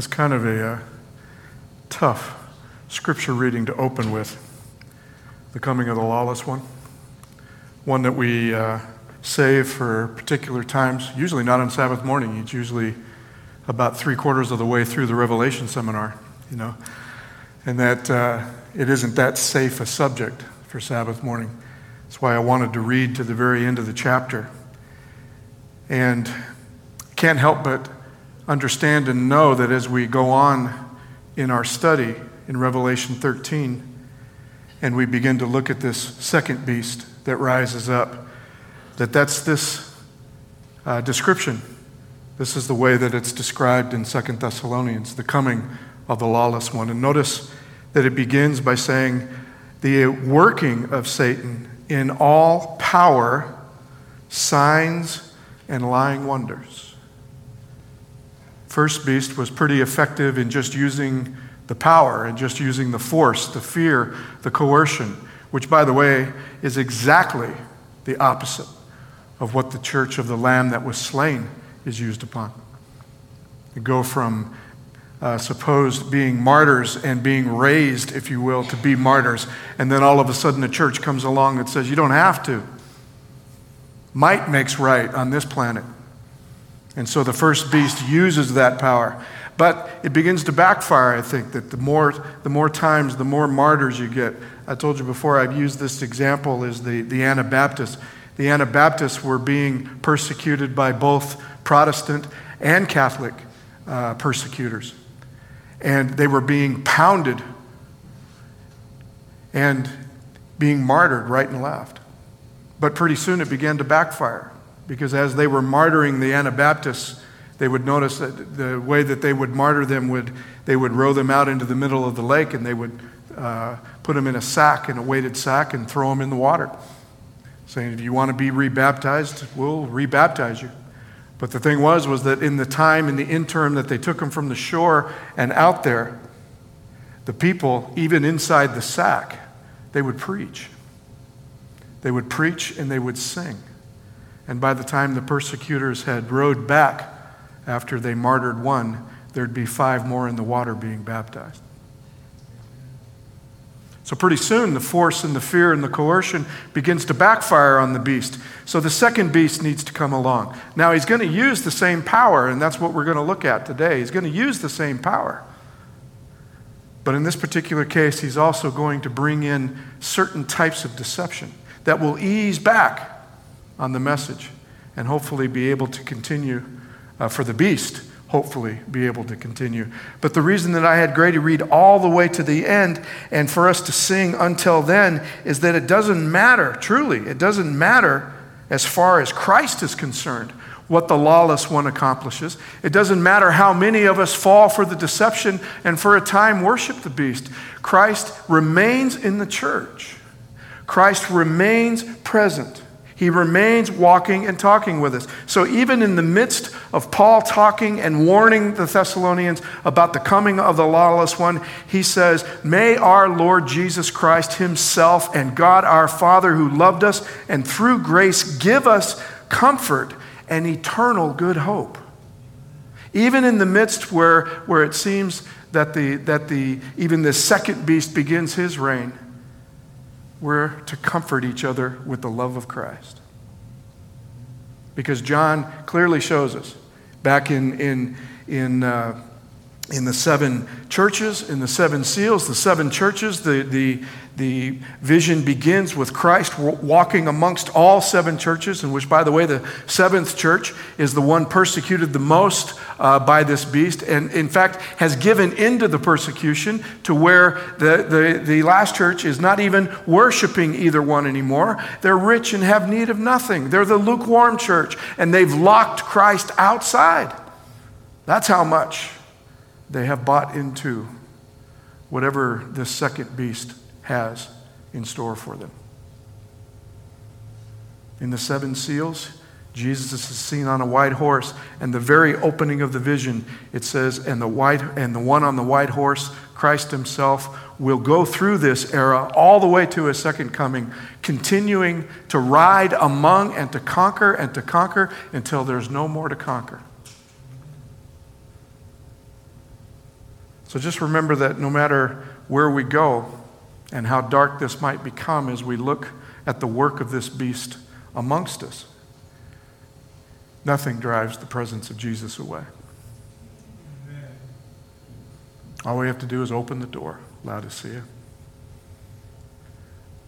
It's kind of a uh, tough scripture reading to open with the coming of the lawless one. One that we uh, save for particular times, usually not on Sabbath morning. It's usually about three quarters of the way through the Revelation seminar, you know. And that uh, it isn't that safe a subject for Sabbath morning. That's why I wanted to read to the very end of the chapter. And can't help but understand and know that as we go on in our study in Revelation 13, and we begin to look at this second beast that rises up, that that's this uh, description. This is the way that it's described in Second Thessalonians, the coming of the lawless one. And notice that it begins by saying, the working of Satan in all power, signs, and lying wonders. First beast was pretty effective in just using the power and just using the force, the fear, the coercion, which, by the way, is exactly the opposite of what the church of the Lamb that was slain is used upon. You go from uh, supposed being martyrs and being raised, if you will, to be martyrs, and then all of a sudden the church comes along that says you don't have to. Might makes right on this planet. And so the first beast uses that power. But it begins to backfire, I think, that the more, the more times, the more martyrs you get. I told you before, I've used this example is the, the Anabaptists. The Anabaptists were being persecuted by both Protestant and Catholic uh, persecutors. And they were being pounded and being martyred right and left. But pretty soon it began to backfire because as they were martyring the Anabaptists, they would notice that the way that they would martyr them would they would row them out into the middle of the lake and they would uh, put them in a sack, in a weighted sack, and throw them in the water saying, if you want to be rebaptized, we'll rebaptize you. But the thing was, was that in the time, in the interim that they took them from the shore and out there, the people, even inside the sack, they would preach. They would preach and they would sing. And by the time the persecutors had rowed back after they martyred one, there'd be five more in the water being baptized. So, pretty soon, the force and the fear and the coercion begins to backfire on the beast. So, the second beast needs to come along. Now, he's going to use the same power, and that's what we're going to look at today. He's going to use the same power. But in this particular case, he's also going to bring in certain types of deception that will ease back on the message and hopefully be able to continue uh, for the beast hopefully be able to continue. But the reason that I had Grady read all the way to the end and for us to sing until then is that it doesn't matter, truly, it doesn't matter as far as Christ is concerned what the lawless one accomplishes. It doesn't matter how many of us fall for the deception and for a time worship the beast. Christ remains in the church. Christ remains present. He remains walking and talking with us. So, even in the midst of Paul talking and warning the Thessalonians about the coming of the lawless one, he says, May our Lord Jesus Christ Himself and God our Father, who loved us and through grace give us comfort and eternal good hope. Even in the midst where, where it seems that, the, that the, even the second beast begins his reign, we're to comfort each other with the love of Christ. Because John clearly shows us back in, in, in, uh, in the seven churches, in the seven seals, the seven churches, the, the, the vision begins with Christ walking amongst all seven churches, in which, by the way, the seventh church is the one persecuted the most uh, by this beast, and in fact has given into the persecution to where the, the, the last church is not even worshiping either one anymore. They're rich and have need of nothing. They're the lukewarm church, and they've locked Christ outside. That's how much they have bought into whatever this second beast has in store for them. In the seven seals, Jesus is seen on a white horse, and the very opening of the vision, it says, and the white and the one on the white horse, Christ himself, will go through this era all the way to his second coming, continuing to ride among and to conquer and to conquer until there's no more to conquer. So just remember that no matter where we go and how dark this might become as we look at the work of this beast amongst us, nothing drives the presence of Jesus away. All we have to do is open the door, Laodicea.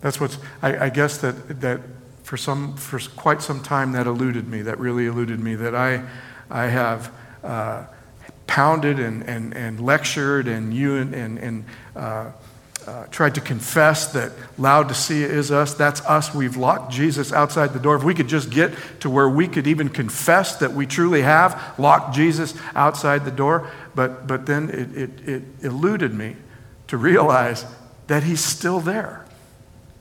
That's what's, I, I guess that, that for, some, for quite some time that eluded me, that really eluded me, that I, I have uh, pounded and, and, and lectured and, you and, and, and uh, uh, tried to confess that Laodicea is us. That's us. We've locked Jesus outside the door. If we could just get to where we could even confess that we truly have locked Jesus outside the door, but, but then it, it, it eluded me to realize that he's still there.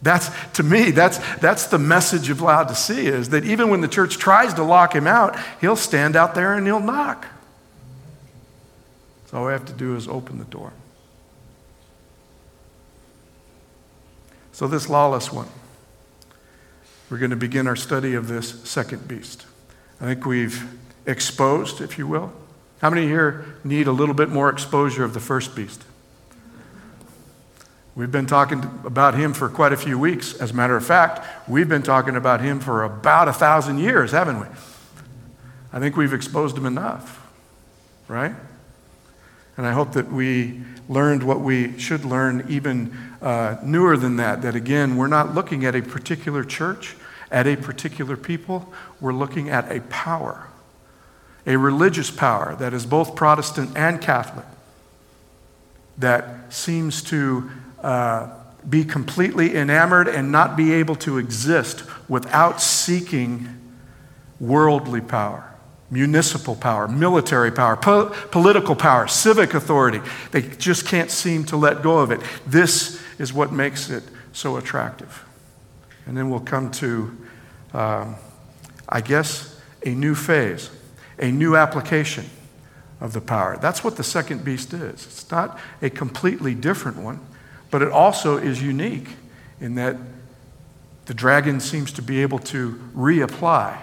That's, to me, that's, that's the message of Laodicea is that even when the church tries to lock him out, he'll stand out there and he'll knock. So all we have to do is open the door. So, this lawless one, we're going to begin our study of this second beast. I think we've exposed, if you will. How many here need a little bit more exposure of the first beast? We've been talking about him for quite a few weeks. As a matter of fact, we've been talking about him for about a thousand years, haven't we? I think we've exposed him enough, right? And I hope that we learned what we should learn even uh, newer than that. That again, we're not looking at a particular church, at a particular people, we're looking at a power, a religious power that is both Protestant and Catholic, that seems to uh, be completely enamored and not be able to exist without seeking worldly power municipal power, military power, po- political power, civic authority. They just can't seem to let go of it. This is what makes it so attractive. And then we'll come to, um, I guess, a new phase, a new application of the power. That's what the second beast is. It's not a completely different one, but it also is unique in that the dragon seems to be able to reapply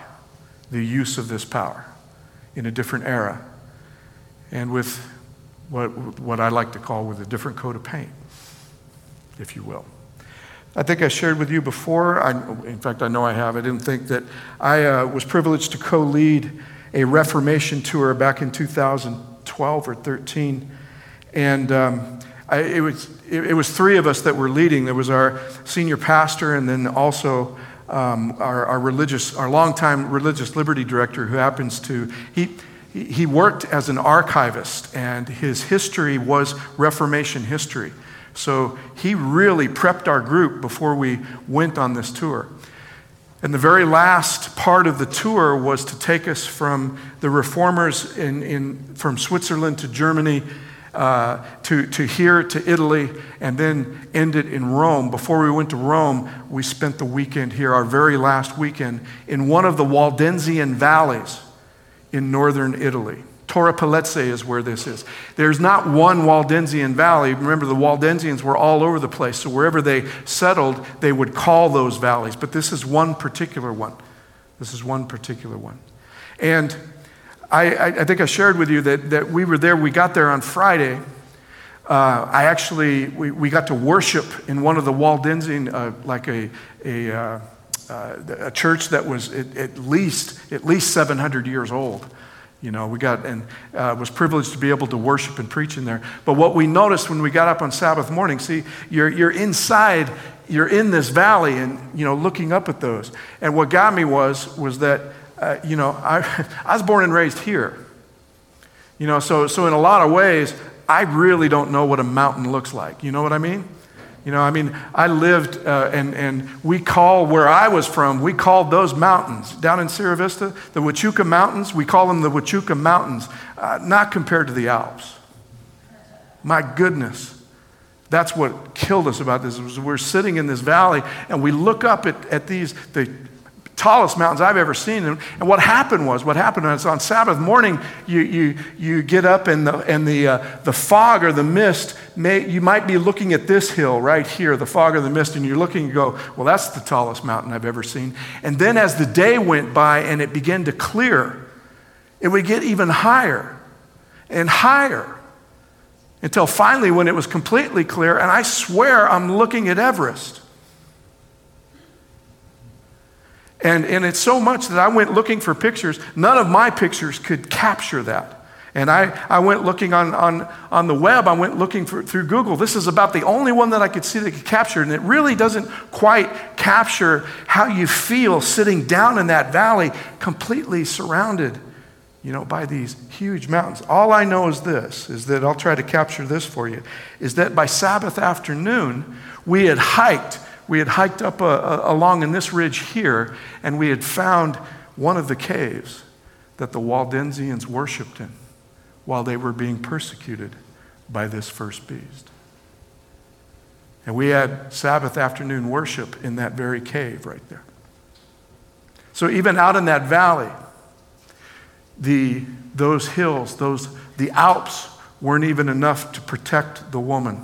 the use of this power in a different era and with what, what I like to call with a different coat of paint, if you will. I think I shared with you before, I, in fact, I know I have, I didn't think that I uh, was privileged to co lead a Reformation tour back in 2012 or 13. And um, I, it, was, it, it, was three of us that were leading. There was our senior pastor, and then also um, our, our religious, our longtime religious liberty director, who happens to, he, he worked as an archivist, and his history was Reformation history. So he really prepped our group before we went on this tour. And the very last part of the tour was to take us from the reformers in, in, from Switzerland to Germany uh, to, to here to Italy and then ended in Rome. Before we went to Rome, we spent the weekend here, our very last weekend, in one of the Waldensian valleys in northern Italy. Torre Pellice is where this is. There's not one Waldensian valley. Remember, the Waldensians were all over the place, so wherever they settled, they would call those valleys. But this is one particular one. This is one particular one. And I, I, think I shared with you that, that we were there, we got there on Friday. Uh, I actually, we, we got to worship in one of the Waldensian, uh, like a, a, uh, uh a church that was at, at, least, at least 700 years old. You know, we got and uh, was privileged to be able to worship and preach in there. But what we noticed when we got up on Sabbath morning, see, you're, you're inside, you're in this valley and, you know, looking up at those. And what got me was, was that uh, you know, I, I was born and raised here. You know, so, so in a lot of ways, I really don't know what a mountain looks like. You know what I mean? You know, I mean, I lived, uh, and, and we call where I was from, we called those mountains down in Sierra Vista, the Huachuca Mountains, we call them the Huachuca Mountains, uh, not compared to the Alps. My goodness. That's what killed us about this. Was we're sitting in this valley and we look up at, at these, the tallest mountains I've ever seen. And, and what happened was, what happened was on Sabbath morning, you, you, you get up and the, and the, uh, the fog or the mist, may, you might be looking at this hill right here, the fog or the mist, and you're looking and go, well, that's the tallest mountain I've ever seen. And then as the day went by and it began to clear, it would get even higher and higher. Until finally, when it was completely clear, and I swear I'm looking at Everest. And, and it's so much that I went looking for pictures. None of my pictures could capture that. And I, I went looking on, on, on the web, I went looking for, through Google. This is about the only one that I could see that could capture. And it really doesn't quite capture how you feel sitting down in that valley, completely surrounded you know, by these huge mountains. All I know is this, is that I'll try to capture this for you, is that by Sabbath afternoon, we had hiked we had hiked up a, a, along in this ridge here, and we had found one of the caves that the Waldensians worshiped in while they were being persecuted by this first beast. And we had Sabbath afternoon worship in that very cave right there. So even out in that valley, the, those hills, those, the Alps weren't even enough to protect the woman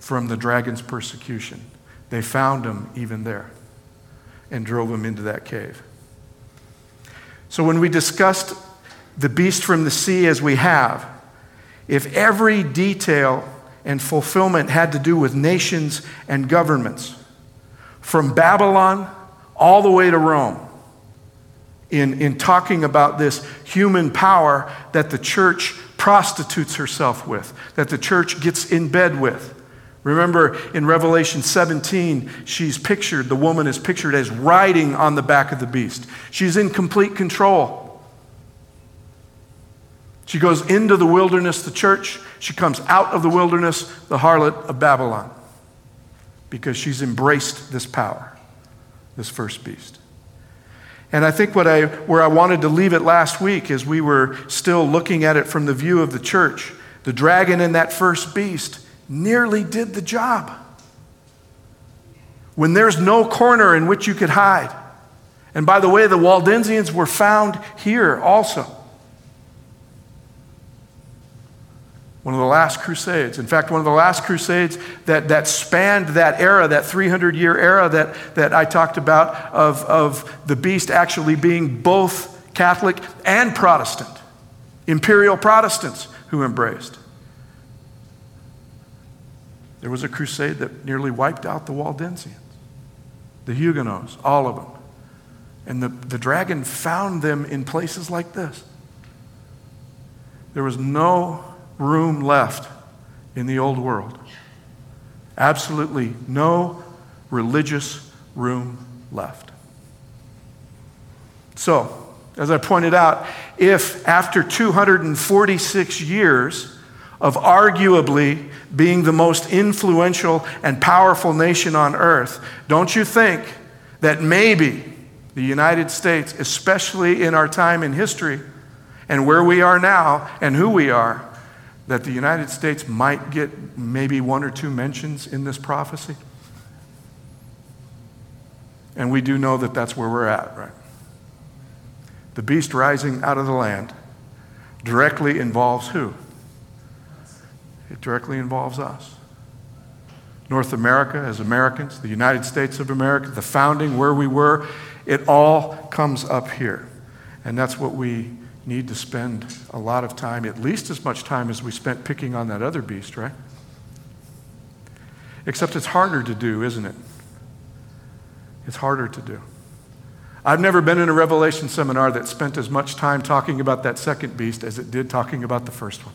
from the dragon's persecution. They found him even there and drove him into that cave. So when we discussed the beast from the sea as we have, if every detail and fulfillment had to do with nations and governments, from Babylon all the way to Rome, in, in talking about this human power that the church prostitutes herself with, that the church gets in bed with, Remember in Revelation 17, she's pictured, the woman is pictured as riding on the back of the beast. She's in complete control. She goes into the wilderness, the church. She comes out of the wilderness, the harlot of Babylon, because she's embraced this power, this first beast. And I think what I, where I wanted to leave it last week is we were still looking at it from the view of the church. The dragon and that first beast nearly did the job. When there's no corner in which you could hide. And by the way, the Waldensians were found here also. One of the last crusades. In fact, one of the last crusades that, that spanned that era, that 300 year era that, that I talked about, of, of the beast actually being both Catholic and Protestant, imperial Protestants who embraced. There was a crusade that nearly wiped out the Waldensians, the Huguenots, all of them. And the, the dragon found them in places like this. There was no room left in the old world. Absolutely no religious room left. So, as I pointed out, if after 246 years of arguably being the most influential and powerful nation on earth, don't you think that maybe the United States, especially in our time in history and where we are now and who we are, that the United States might get maybe one or two mentions in this prophecy? And we do know that that's where we're at, right? The beast rising out of the land directly involves who? It directly involves us. North America as Americans, the United States of America, the founding, where we were, it all comes up here. And that's what we need to spend a lot of time, at least as much time as we spent picking on that other beast, right? Except it's harder to do, isn't it? It's harder to do. I've never been in a Revelation seminar that spent as much time talking about that second beast as it did talking about the first one.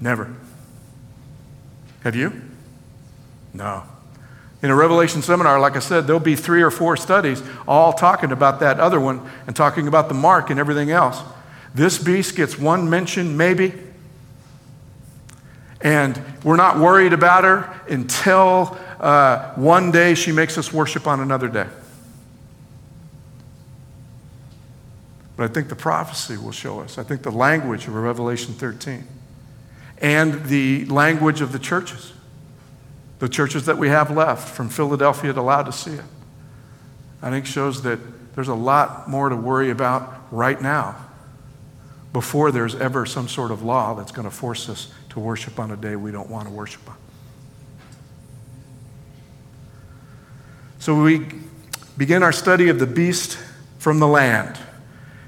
Never. Have you? No. In a Revelation seminar, like I said, there'll be three or four studies all talking about that other one and talking about the mark and everything else. This beast gets one mention, maybe. And we're not worried about her until uh, one day she makes us worship on another day. But I think the prophecy will show us. I think the language of Revelation 13 and the language of the churches, the churches that we have left from Philadelphia to Laodicea. I think shows that there's a lot more to worry about right now before there's ever some sort of law that's going to force us to worship on a day we don't want to worship on. So we begin our study of the beast from the land.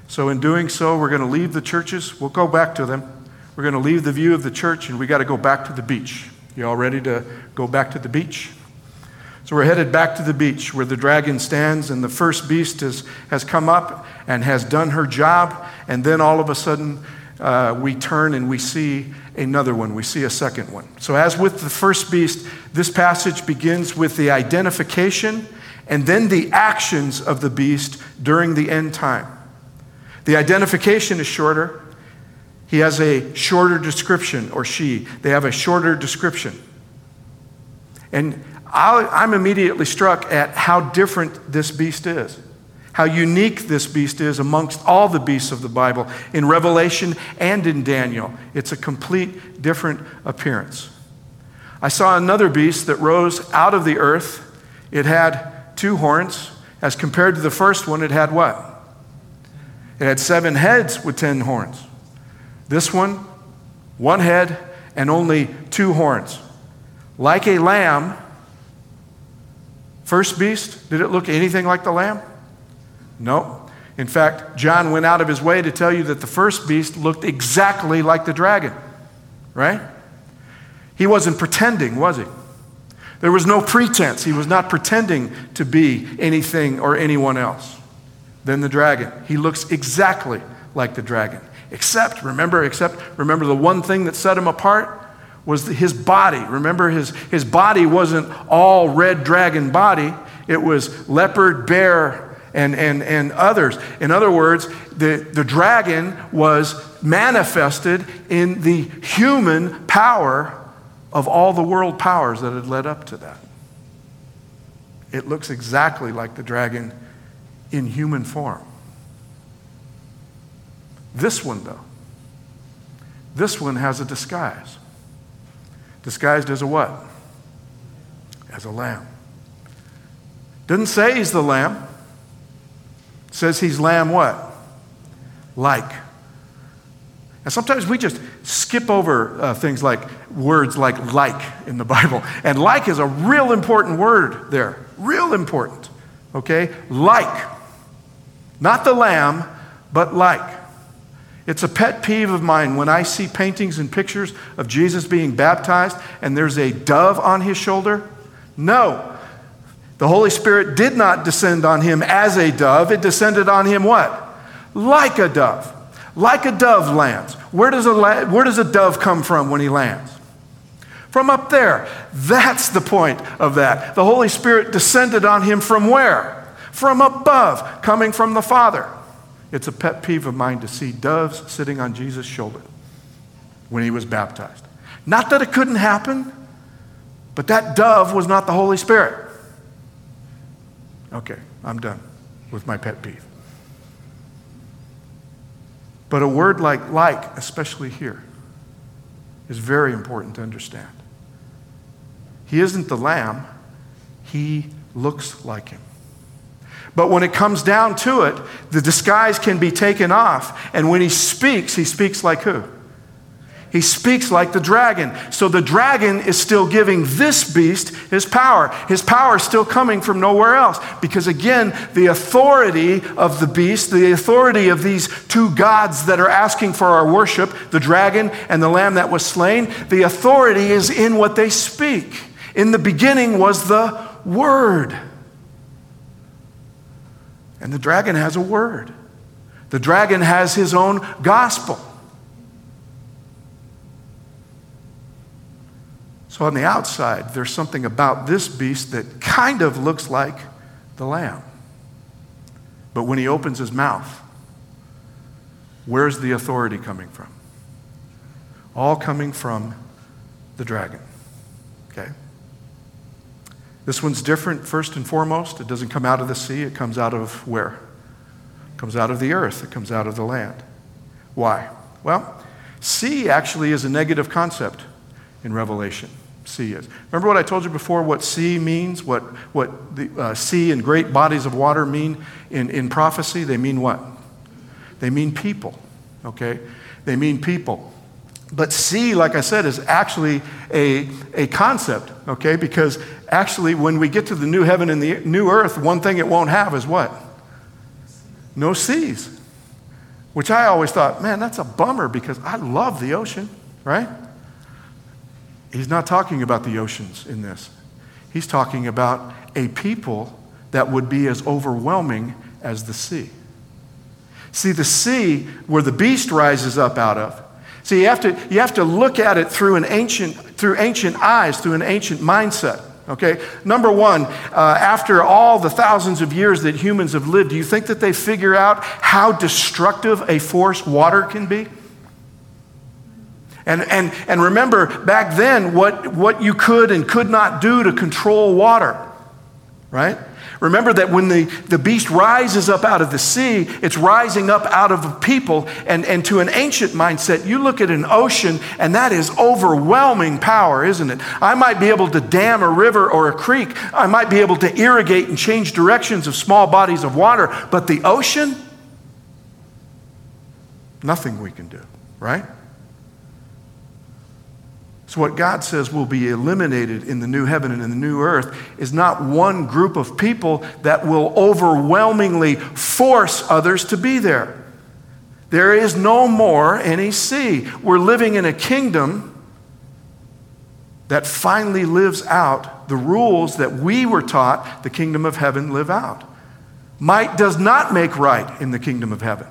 So, in doing so, we're going to leave the churches. We'll go back to them. We're going to leave the view of the church and we got to go back to the beach. You all ready to go back to the beach? So we're headed back to the beach where the dragon stands, and the first beast has, has come up and has done her job. And then all of a sudden, uh, we turn and we see another one. We see a second one. So, as with the first beast, this passage begins with the identification and then the actions of the beast during the end time. The identification is shorter. He has a shorter description, or she. They have a shorter description. And I'm immediately struck at how different this beast is, how unique this beast is amongst all the beasts of the Bible in Revelation and in Daniel. It's a complete different appearance. I saw another beast that rose out of the earth. It had two horns. As compared to the first one, it had what? It had seven heads with ten horns. This one, one head and only two horns. Like a lamb, First beast, did it look anything like the lamb? No. In fact, John went out of his way to tell you that the first beast looked exactly like the dragon, right? He wasn't pretending, was he? There was no pretense. He was not pretending to be anything or anyone else than the dragon. He looks exactly like the dragon. Except, remember, except, remember the one thing that set him apart? was his body. Remember, his, his body wasn't all red dragon body, it was leopard, bear, and, and, and others. In other words, the, the dragon was manifested in the human power of all the world powers that had led up to that. It looks exactly like the dragon in human form. This one, though, this one has a disguise. Disguised as a what? As a lamb. Doesn't say he's the lamb. says he's lamb what? Like. And sometimes we just skip over uh, things like words like like in the Bible. And like is a real important word there. Real important. Okay? Like. Not the lamb, but like. It's a pet peeve of mine when I see paintings and pictures of Jesus being baptized and there's a dove on his shoulder. No. The Holy Spirit did not descend on him as a dove, it descended on him what? Like a dove. Like a dove lands. Where does a, la- where does a dove come from when he lands? From up there. That's the point of that. The Holy Spirit descended on him from where? From above, coming from the Father. It's a pet peeve of mine to see doves sitting on Jesus' shoulder when he was baptized. Not that it couldn't happen, but that dove was not the Holy Spirit. Okay, I'm done with my pet peeve. But a word like like, especially here, is very important to understand. He isn't the lamb, he looks like him. But when it comes down to it, the disguise can be taken off. And when he speaks, he speaks like who? He speaks like the dragon. So the dragon is still giving this beast his power. His power is still coming from nowhere else. Because again, the authority of the beast, the authority of these two gods that are asking for our worship, the dragon and the lamb that was slain, the authority is in what they speak. In the beginning was the Word. And the dragon has a word, the dragon has his own gospel. So, on the outside, there's something about this beast that kind of looks like the lamb. But when he opens his mouth, where's the authority coming from? All coming from the dragon. This one's different, first and foremost. It doesn't come out of the sea, it comes out of where? It comes out of the earth, it comes out of the land. Why? Well, sea actually is a negative concept in Revelation. Sea is. Remember what I told you before, what sea means, what, what the uh, sea and great bodies of water mean in, in prophecy? They mean what? They mean people, okay? They mean people. But sea, like I said, is actually a, a concept, okay? Because actually, when we get to the new heaven and the new earth, one thing it won't have is what? No seas. which I always thought, man, that's a bummer because I love the ocean, right? He's not talking about the oceans in this. He's talking about a people that would be as overwhelming as the sea. See, the sea where the beast rises up out of. See, you have to, you have to look at it through an ancient, through ancient eyes, through an ancient mindset. Okay? Number one, uh, after all the thousands of years that humans have lived, do you think that they figure out how destructive a force water can be? And, and, and remember back then what, what you could and could not do to control water, right? Remember that when the, the beast rises up out of the sea, it's rising up out of a people. And, and to an ancient mindset, you look at an ocean, and that is overwhelming power, isn't it? I might be able to dam a river or a creek, I might be able to irrigate and change directions of small bodies of water, but the ocean, nothing we can do, right? So, what God says will be eliminated in the new heaven and in the new earth is not one group of people that will overwhelmingly force others to be there. There is no more any sea. We're living in a kingdom that finally lives out the rules that we were taught the kingdom of heaven live out. Might does not make right in the kingdom of heaven.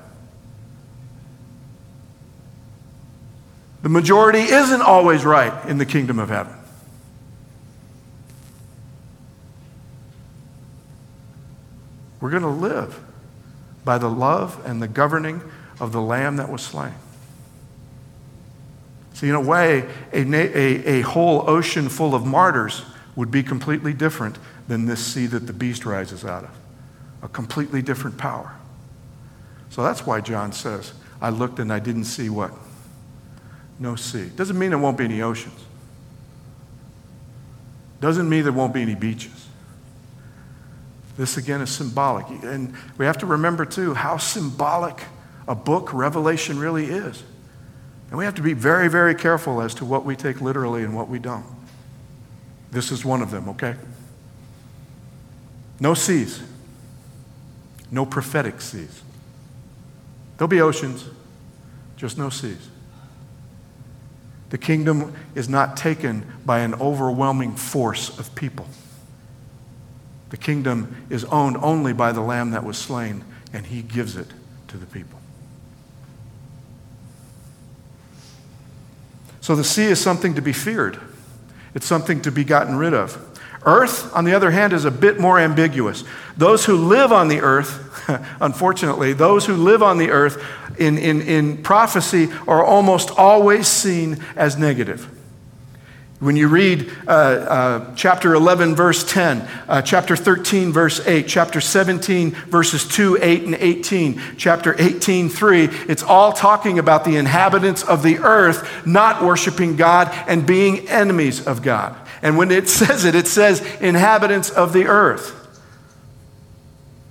The majority isn't always right in the kingdom of heaven. We're going to live by the love and the governing of the Lamb that was slain. See, in a way, a, a, a whole ocean full of martyrs would be completely different than this sea that the beast rises out of. A completely different power. So that's why John says, I looked and I didn't see what? No sea. Doesn't mean there won't be any oceans. Doesn't mean there won't be any beaches. This again is symbolic. And we have to remember too how symbolic a book, Revelation, really is. And we have to be very, very careful as to what we take literally and what we don't. This is one of them, okay? No seas, no prophetic seas. There'll be oceans, just no seas. The kingdom is not taken by an overwhelming force of people. The kingdom is owned only by the Lamb that was slain, and he gives it to the people. So the sea is something to be feared, it's something to be gotten rid of. Earth, on the other hand, is a bit more ambiguous. Those who live on the earth, unfortunately, those who live on the earth in, in, in prophecy are almost always seen as negative. When you read uh, uh, chapter 11, verse 10, uh, chapter 13, verse 8, chapter 17, verses 2, 8, and 18, chapter 18, 3, it's all talking about the inhabitants of the earth not worshiping God and being enemies of God. And when it says it, it says inhabitants of the earth.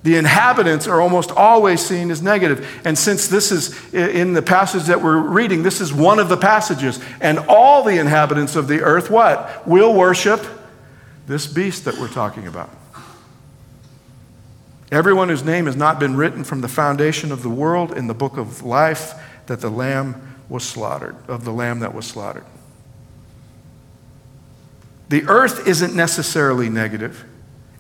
The inhabitants are almost always seen as negative. And since this is in the passage that we're reading, this is one of the passages. And all the inhabitants of the earth, what? Will worship this beast that we're talking about. Everyone whose name has not been written from the foundation of the world in the book of life that the lamb was slaughtered, of the lamb that was slaughtered. The earth isn't necessarily negative.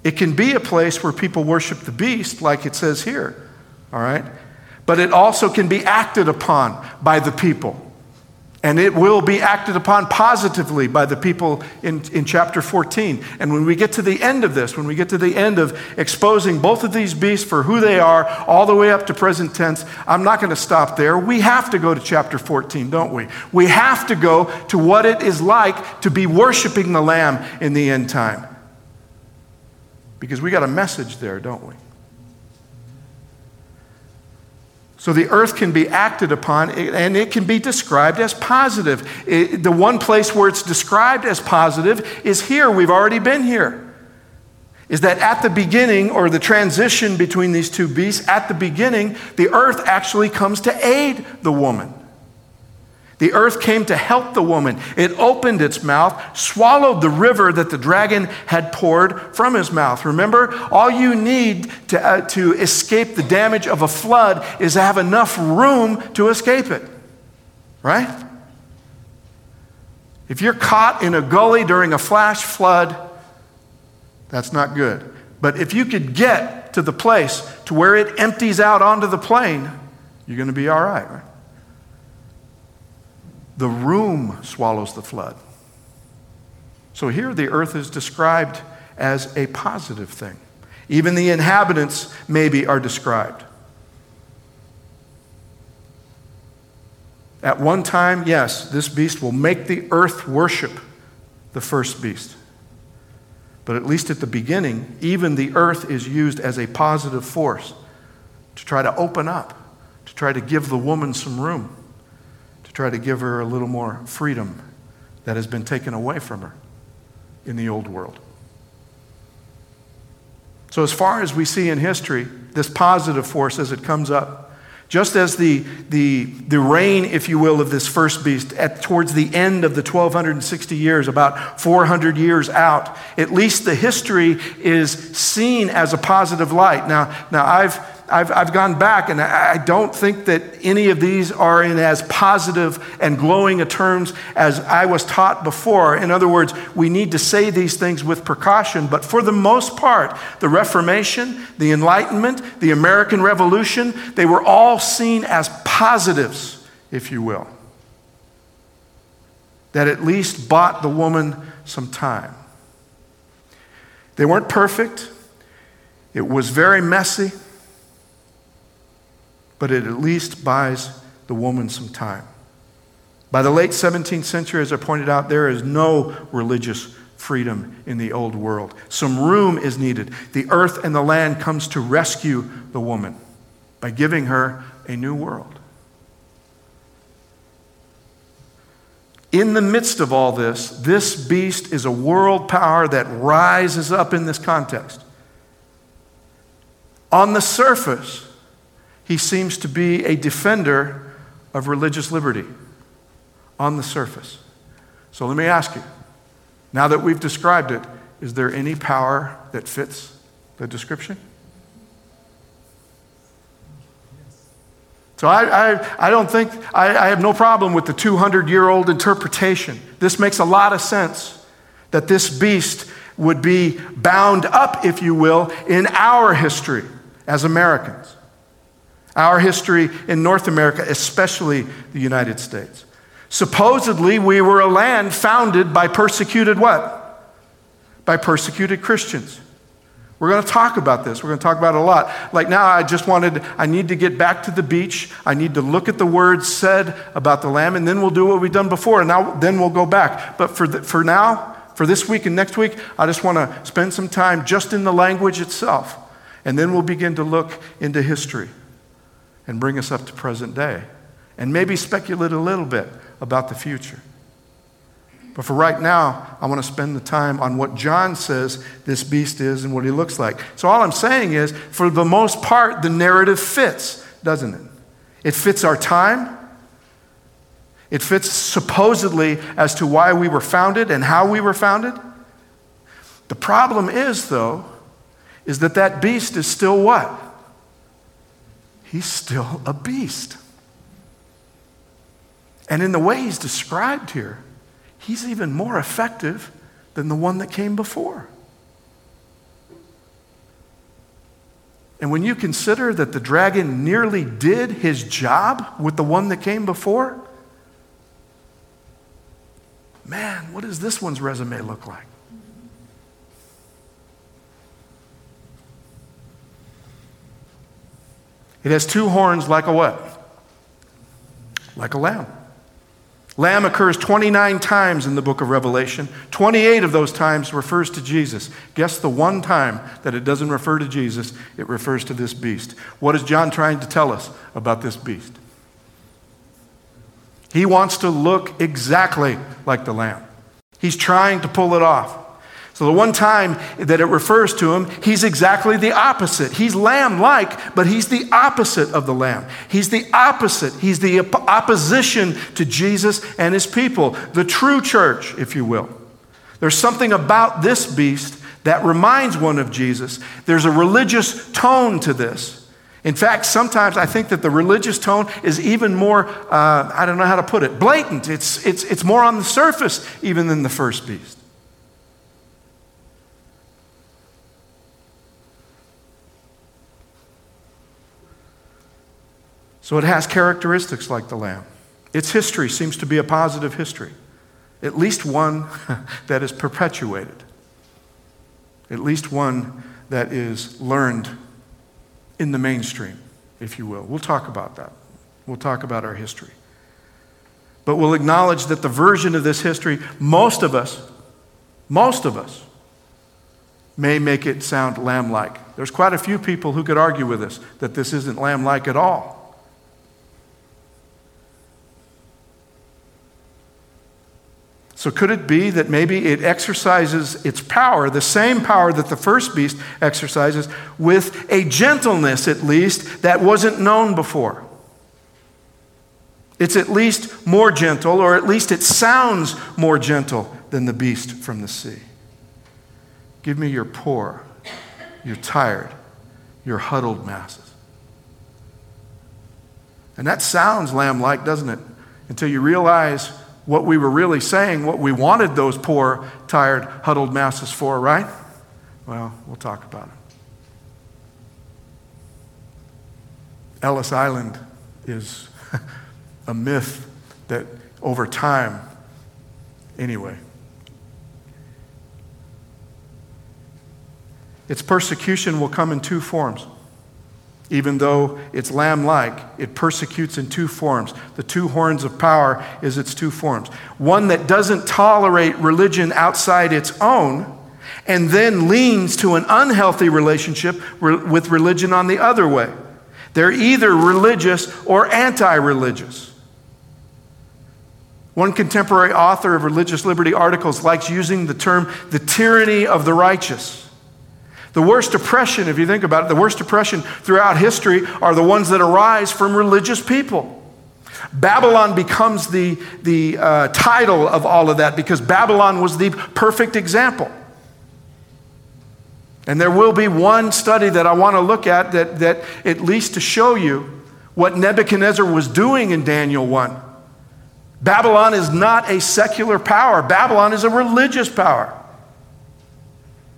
It can be a place where people worship the beast, like it says here, all right? But it also can be acted upon by the people. And it will be acted upon positively by the people in, in chapter 14. And when we get to the end of this, when we get to the end of exposing both of these beasts for who they are, all the way up to present tense, I'm not going to stop there. We have to go to chapter 14, don't we? We have to go to what it is like to be worshiping the Lamb in the end time. Because we got a message there, don't we? So the earth can be acted upon and it can be described as positive. It, the one place where it's described as positive is here. We've already been here. Is that at the beginning, or the transition between these two beasts, at the beginning, the earth actually comes to aid the woman. The earth came to help the woman. It opened its mouth, swallowed the river that the dragon had poured from his mouth. Remember, all you need to, uh, to escape the damage of a flood is to have enough room to escape it. Right? If you're caught in a gully during a flash flood, that's not good. But if you could get to the place to where it empties out onto the plain, you're going to be all right, right? The room swallows the flood. So here the earth is described as a positive thing. Even the inhabitants, maybe, are described. At one time, yes, this beast will make the earth worship the first beast. But at least at the beginning, even the earth is used as a positive force to try to open up, to try to give the woman some room try to give her a little more freedom that has been taken away from her in the old world. So, as far as we see in history, this positive force as it comes up, just as the, the, the reign, if you will, of this first beast at, towards the end of the 1260 years, about 400 years out, at least the history is seen as a positive light. Now, now I've, I've, I've gone back and I don't think that any of these are in as positive and glowing a terms as I was taught before. In other words, we need to say these things with precaution, but for the most part, the Reformation, the Enlightenment, the American Revolution, they were all seen as positives, if you will, that at least bought the woman some time. They weren't perfect. It was very messy but it at least buys the woman some time. By the late 17th century, as I pointed out, there is no religious freedom in the old world. Some room is needed. The earth and the land comes to rescue the woman by giving her a new world. In the midst of all this, this beast is a world power that rises up in this context. On the surface, he seems to be a defender of religious liberty on the surface. So let me ask you now that we've described it, is there any power that fits the description? So I, I, I don't think, I, I have no problem with the 200 year old interpretation. This makes a lot of sense that this beast would be bound up, if you will, in our history as Americans. Our history in North America, especially the United States. Supposedly, we were a land founded by persecuted what? By persecuted Christians. We're going to talk about this. We're going to talk about it a lot. Like now, I just wanted, I need to get back to the beach. I need to look at the words said about the lamb, and then we'll do what we've done before. And now, then we'll go back. But for, the, for now, for this week and next week, I just want to spend some time just in the language itself. And then we'll begin to look into history and bring us up to present day and maybe speculate a little bit about the future. But for right now, I want to spend the time on what John says this beast is and what he looks like. So, all I'm saying is, for the most part, the narrative fits, doesn't it? It fits our time. It fits supposedly as to why we were founded and how we were founded. The problem is, though, is that that beast is still what? He's still a beast. And in the way he's described here, he's even more effective than the one that came before. And when you consider that the dragon nearly did his job with the one that came before, man, what does this one's resume look like? It has two horns like a what? Like a lamb. Lamb occurs 29 times in the book of Revelation. 28 of those times refers to Jesus. Guess the one time that it doesn't refer to Jesus, it refers to this beast. What is John trying to tell us about this beast? He wants to look exactly like the lamb. He's trying to pull it off. So, the one time that it refers to him, he's exactly the opposite. He's lamb like, but he's the opposite of the lamb. He's the opposite. He's the op- opposition to Jesus and his people, the true church, if you will. There's something about this beast that reminds one of Jesus. There's a religious tone to this. In fact, sometimes I think that the religious tone is even more, uh, I don't know how to put it, blatant. It's, it's, it's more on the surface even than the first beast. So it has characteristics like the lamb. Its history seems to be a positive history, at least one that is perpetuated, at least one that is learned in the mainstream, if you will. We'll talk about that. We'll talk about our history. But we'll acknowledge that the version of this history, most of us, most of us, may make it sound lamb like. There's quite a few people who could argue with us that this isn't lamb like at all. So, could it be that maybe it exercises its power, the same power that the first beast exercises, with a gentleness at least that wasn't known before? It's at least more gentle, or at least it sounds more gentle than the beast from the sea. Give me your poor, your tired, your huddled masses. And that sounds lamb like, doesn't it? Until you realize what we were really saying, what we wanted those poor, tired, huddled masses for, right? Well, we'll talk about it. Ellis Island is a myth that over time, anyway, its persecution will come in two forms even though it's lamb like, it persecutes in two forms. The two horns of power is its two forms. One that doesn't tolerate religion outside its own, and then leans to an unhealthy relationship with religion on the other way. They're either religious or anti religious. One contemporary author of religious liberty articles likes using the term the tyranny of the righteous. The worst oppression, if you think about it, the worst oppression throughout history are the ones that arise from religious people. Babylon becomes the, the uh, title of all of that because Babylon was the perfect example. And there will be one study that I want to look at that, that at least to show you what Nebuchadnezzar was doing in Daniel 1. Babylon is not a secular power, Babylon is a religious power.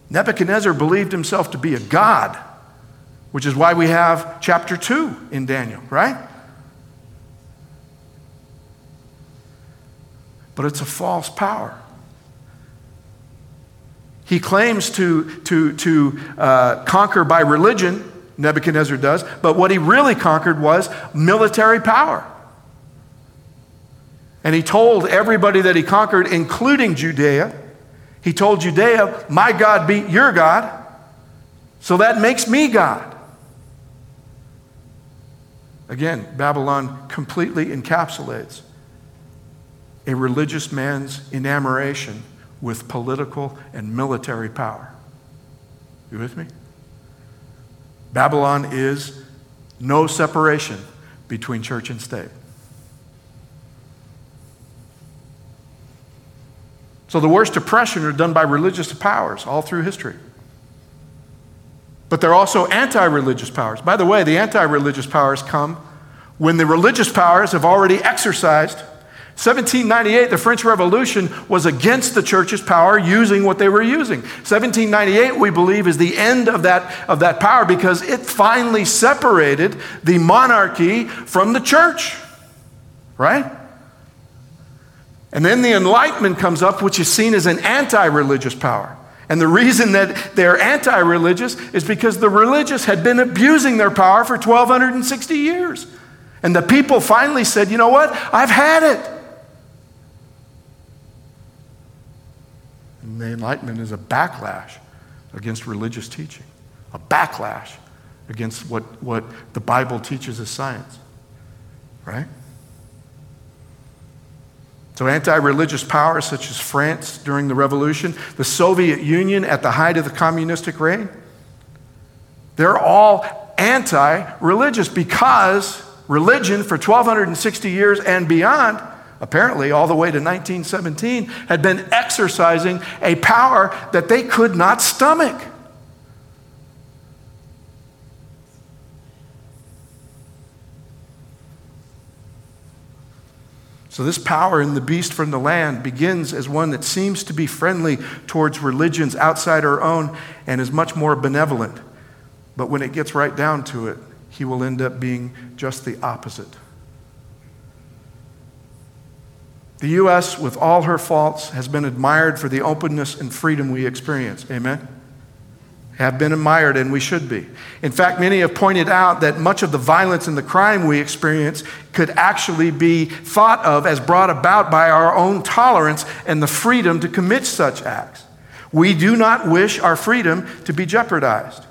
Nebuchadnezzar believed himself to be a god, which is why we have chapter 2 in Daniel, right? But it's a false power. He claims to, to, to uh, conquer by religion, Nebuchadnezzar does, but what he really conquered was military power. And he told everybody that he conquered, including Judea, he told Judea, My God be your God, so that makes me God. Again, Babylon completely encapsulates a religious man's enamoration with political and military power. You with me? Babylon is no separation between church and state. So the worst oppression are done by religious powers all through history. But they're also anti religious powers. By the way, the anti religious powers come when the religious powers have already exercised. 1798, the French Revolution was against the church's power using what they were using. 1798, we believe, is the end of that, of that power because it finally separated the monarchy from the church. Right? And then the Enlightenment comes up, which is seen as an anti religious power. And the reason that they're anti religious is because the religious had been abusing their power for 1,260 years. And the people finally said, you know what? I've had it. And the Enlightenment is a backlash against religious teaching, a backlash against what, what the Bible teaches as science. Right? So, anti religious powers such as France during the revolution, the Soviet Union at the height of the communistic reign, they're all anti religious because religion for 1260 years and beyond, apparently all the way to 1917, had been exercising a power that they could not stomach. So, this power in the beast from the land begins as one that seems to be friendly towards religions outside our own and is much more benevolent. But when it gets right down to it, he will end up being just the opposite. The U.S., with all her faults, has been admired for the openness and freedom we experience. Amen? Have been admired, and we should be. In fact, many have pointed out that much of the violence and the crime we experience could actually be thought of as brought about by our own tolerance and the freedom to commit such acts. We do not wish our freedom to be jeopardized.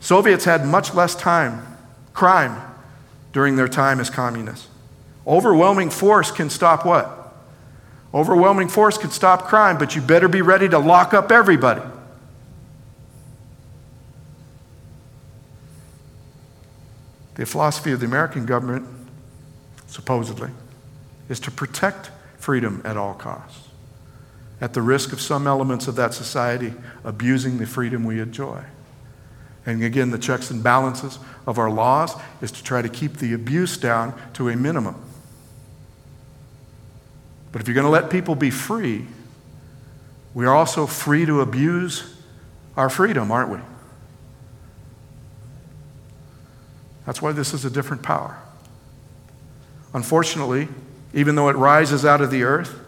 Soviets had much less time, crime, during their time as communists. Overwhelming force can stop what? Overwhelming force can stop crime, but you better be ready to lock up everybody. The philosophy of the American government, supposedly, is to protect freedom at all costs, at the risk of some elements of that society abusing the freedom we enjoy. And again, the checks and balances of our laws is to try to keep the abuse down to a minimum. But if you're going to let people be free, we are also free to abuse our freedom, aren't we? That's why this is a different power. Unfortunately, even though it rises out of the earth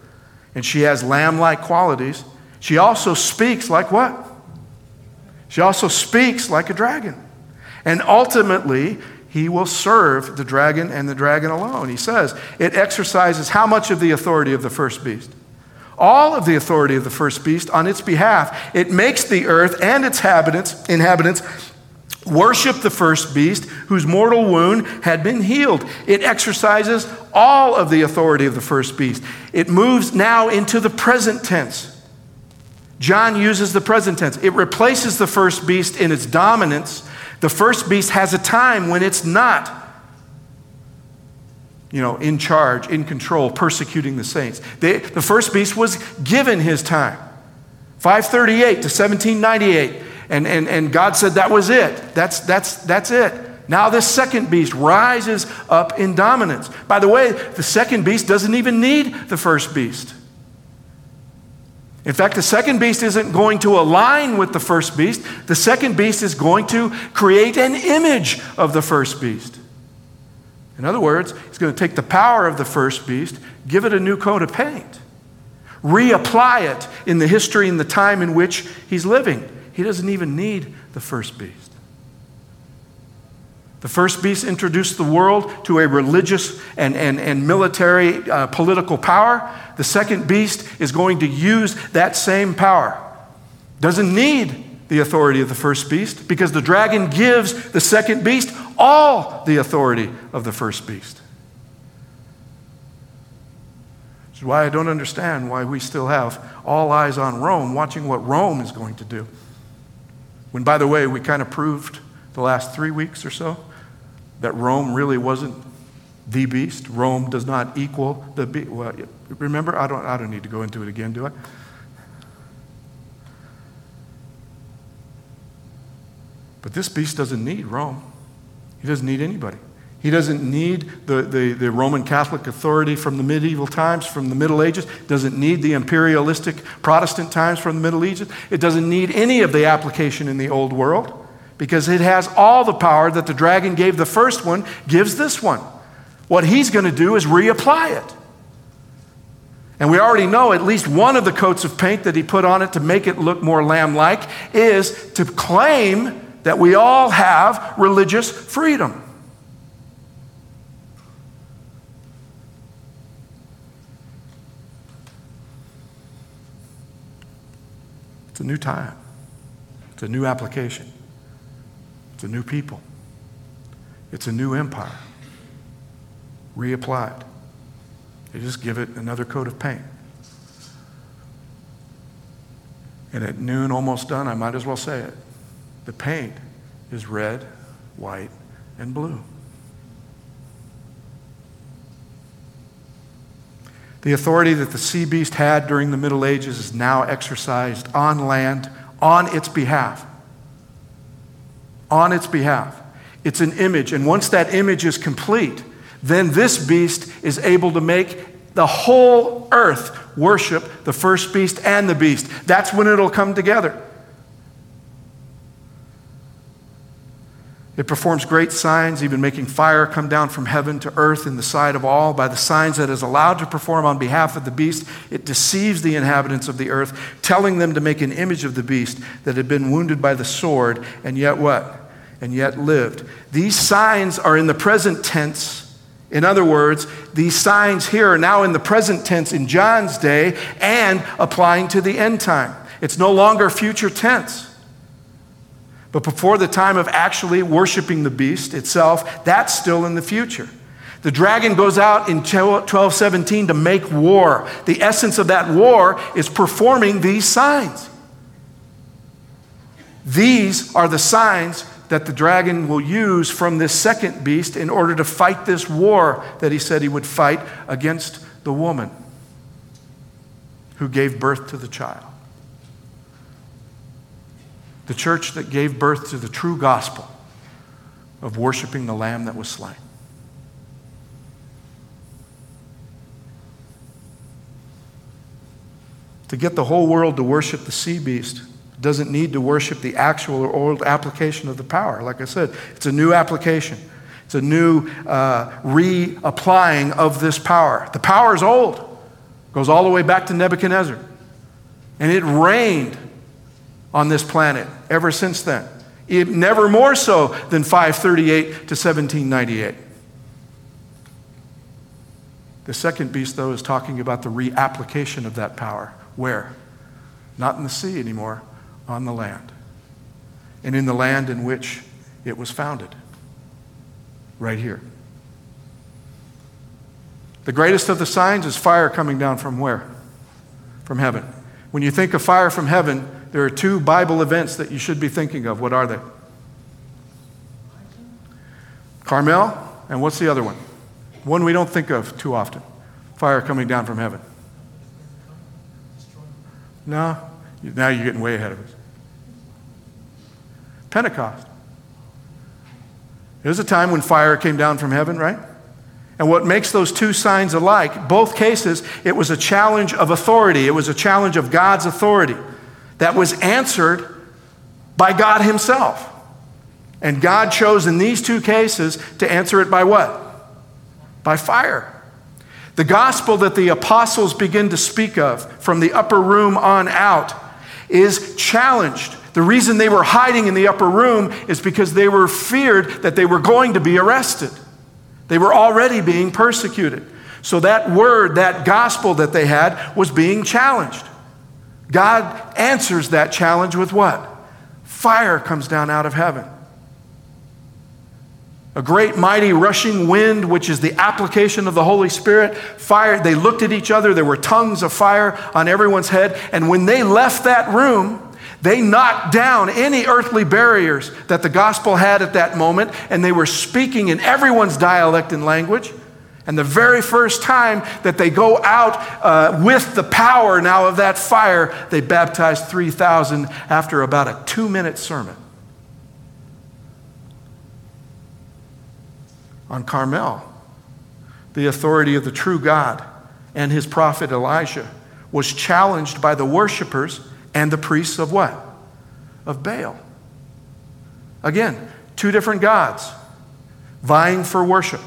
and she has lamb like qualities, she also speaks like what? She also speaks like a dragon. And ultimately, he will serve the dragon and the dragon alone. He says it exercises how much of the authority of the first beast? All of the authority of the first beast on its behalf. It makes the earth and its inhabitants, inhabitants worship the first beast whose mortal wound had been healed. It exercises all of the authority of the first beast. It moves now into the present tense. John uses the present tense. It replaces the first beast in its dominance. The first beast has a time when it's not, you know, in charge, in control, persecuting the saints. They, the first beast was given his time 538 to 1798. And, and, and God said that was it. That's, that's, that's it. Now, this second beast rises up in dominance. By the way, the second beast doesn't even need the first beast. In fact, the second beast isn't going to align with the first beast. The second beast is going to create an image of the first beast. In other words, he's going to take the power of the first beast, give it a new coat of paint, reapply it in the history and the time in which he's living. He doesn't even need the first beast. The first beast introduced the world to a religious and, and, and military uh, political power. The second beast is going to use that same power. Doesn't need the authority of the first beast because the dragon gives the second beast all the authority of the first beast. Which is why I don't understand why we still have all eyes on Rome, watching what Rome is going to do. When, by the way, we kind of proved the last three weeks or so that Rome really wasn't the beast. Rome does not equal the beast. Well, remember, I don't, I don't need to go into it again, do I? But this beast doesn't need Rome. He doesn't need anybody. He doesn't need the, the, the, Roman Catholic authority from the medieval times, from the Middle Ages. Doesn't need the imperialistic Protestant times from the Middle Ages. It doesn't need any of the application in the Old World because it has all the power that the dragon gave the first one, gives this one. What he's going to do is reapply it. And we already know at least one of the coats of paint that he put on it to make it look more lamb like is to claim that we all have religious freedom. It's a new time, it's a new application, it's a new people, it's a new empire, reapplied. They just give it another coat of paint. And at noon, almost done, I might as well say it. The paint is red, white, and blue. The authority that the sea beast had during the Middle Ages is now exercised on land on its behalf. On its behalf. It's an image, and once that image is complete, then this beast is able to make the whole earth worship the first beast and the beast. That's when it'll come together. It performs great signs, even making fire come down from heaven to earth in the sight of all. By the signs that is allowed to perform on behalf of the beast, it deceives the inhabitants of the earth, telling them to make an image of the beast that had been wounded by the sword, and yet what? And yet lived. These signs are in the present tense. In other words, these signs here are now in the present tense in John's day and applying to the end time. It's no longer future tense. But before the time of actually worshiping the beast itself, that's still in the future. The dragon goes out in 1217 to make war. The essence of that war is performing these signs. These are the signs that the dragon will use from this second beast in order to fight this war that he said he would fight against the woman who gave birth to the child the church that gave birth to the true gospel of worshiping the Lamb that was slain. To get the whole world to worship the sea beast doesn't need to worship the actual or old application of the power. Like I said, it's a new application. It's a new uh, reapplying of this power. The power is old, goes all the way back to Nebuchadnezzar. And it reigned on this planet ever since then. It, never more so than 538 to 1798. The second beast, though, is talking about the reapplication of that power. Where? Not in the sea anymore, on the land. And in the land in which it was founded. Right here. The greatest of the signs is fire coming down from where? From heaven. When you think of fire from heaven, there are two Bible events that you should be thinking of. What are they? Carmel, and what's the other one? One we don't think of too often fire coming down from heaven. No, now you're getting way ahead of us. Pentecost. There's a time when fire came down from heaven, right? And what makes those two signs alike, both cases, it was a challenge of authority. It was a challenge of God's authority that was answered by God Himself. And God chose in these two cases to answer it by what? By fire. The gospel that the apostles begin to speak of from the upper room on out is challenged. The reason they were hiding in the upper room is because they were feared that they were going to be arrested. They were already being persecuted. So that word, that gospel that they had, was being challenged. God answers that challenge with what? Fire comes down out of heaven. A great, mighty, rushing wind, which is the application of the Holy Spirit. Fire, they looked at each other. There were tongues of fire on everyone's head. And when they left that room, they knocked down any earthly barriers that the gospel had at that moment, and they were speaking in everyone's dialect and language. And the very first time that they go out uh, with the power now of that fire, they baptized 3,000 after about a two minute sermon. On Carmel, the authority of the true God and his prophet Elijah was challenged by the worshipers and the priests of what? Of Baal. Again, two different gods vying for worship.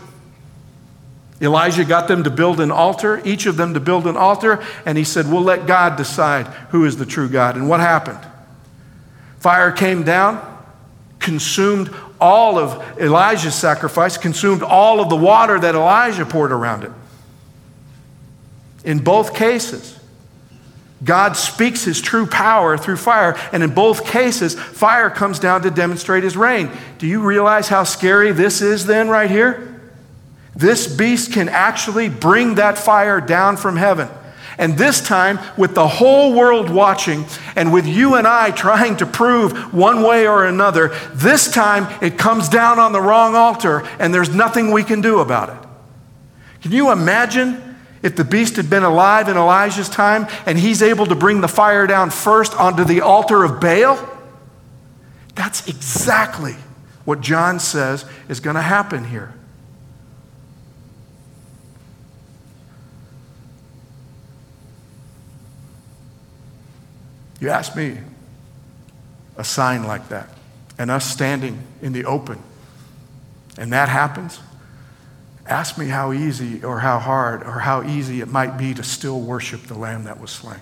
Elijah got them to build an altar, each of them to build an altar, and he said, We'll let God decide who is the true God. And what happened? Fire came down, consumed all of Elijah's sacrifice, consumed all of the water that Elijah poured around it. In both cases, God speaks his true power through fire, and in both cases, fire comes down to demonstrate his reign. Do you realize how scary this is then, right here? This beast can actually bring that fire down from heaven. And this time, with the whole world watching and with you and I trying to prove one way or another, this time it comes down on the wrong altar and there's nothing we can do about it. Can you imagine if the beast had been alive in Elijah's time and he's able to bring the fire down first onto the altar of Baal? That's exactly what John says is going to happen here. You ask me, a sign like that, and us standing in the open, and that happens, ask me how easy or how hard or how easy it might be to still worship the Lamb that was slain.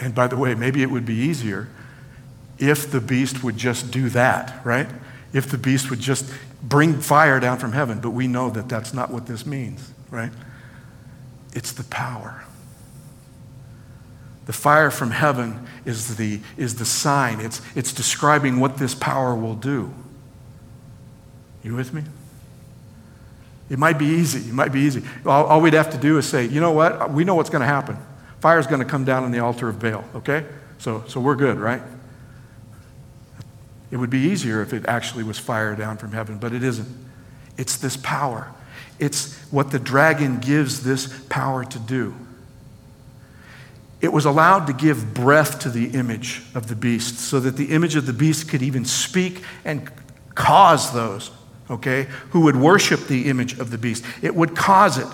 And by the way, maybe it would be easier if the beast would just do that, right? If the beast would just bring fire down from heaven, but we know that that's not what this means, right? It's the power. The fire from heaven is the, is the sign. It's, it's describing what this power will do. You with me? It might be easy. It might be easy. All, all we'd have to do is say, you know what? We know what's going to happen. Fire's going to come down on the altar of Baal, okay? So, so we're good, right? It would be easier if it actually was fire down from heaven, but it isn't. It's this power. It's what the dragon gives this power to do. It was allowed to give breath to the image of the beast so that the image of the beast could even speak and cause those, okay, who would worship the image of the beast. It would cause it.